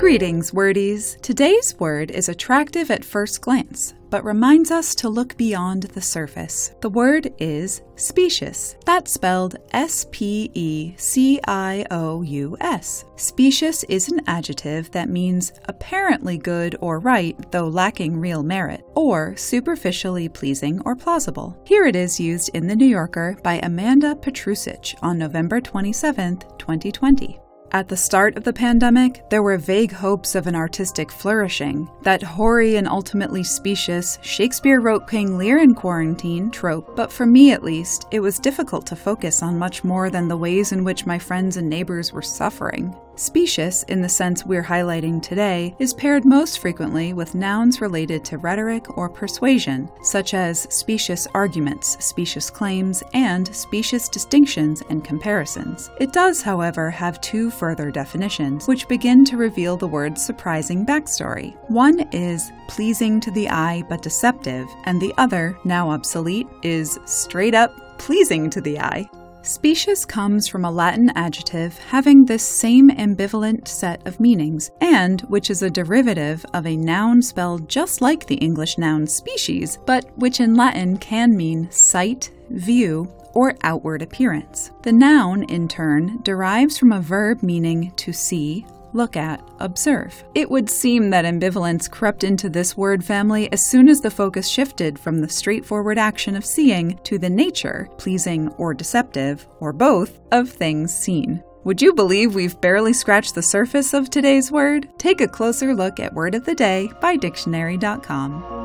Greetings, wordies! Today's word is attractive at first glance, but reminds us to look beyond the surface. The word is specious. That's spelled S P E C I O U S. Specious is an adjective that means apparently good or right, though lacking real merit, or superficially pleasing or plausible. Here it is used in The New Yorker by Amanda Petrusich on November 27, 2020. At the start of the pandemic, there were vague hopes of an artistic flourishing. That hoary and ultimately specious Shakespeare wrote King Lear in quarantine trope, but for me at least, it was difficult to focus on much more than the ways in which my friends and neighbors were suffering. Specious, in the sense we're highlighting today, is paired most frequently with nouns related to rhetoric or persuasion, such as specious arguments, specious claims, and specious distinctions and comparisons. It does, however, have two further definitions, which begin to reveal the word's surprising backstory. One is pleasing to the eye but deceptive, and the other, now obsolete, is straight up pleasing to the eye. Specious comes from a Latin adjective having this same ambivalent set of meanings, and which is a derivative of a noun spelled just like the English noun species, but which in Latin can mean sight, view, or outward appearance. The noun, in turn, derives from a verb meaning to see, look at, observe. It would seem that ambivalence crept into this word family as soon as the focus shifted from the straightforward action of seeing to the nature, pleasing or deceptive, or both, of things seen. Would you believe we've barely scratched the surface of today's word? Take a closer look at Word of the Day by Dictionary.com.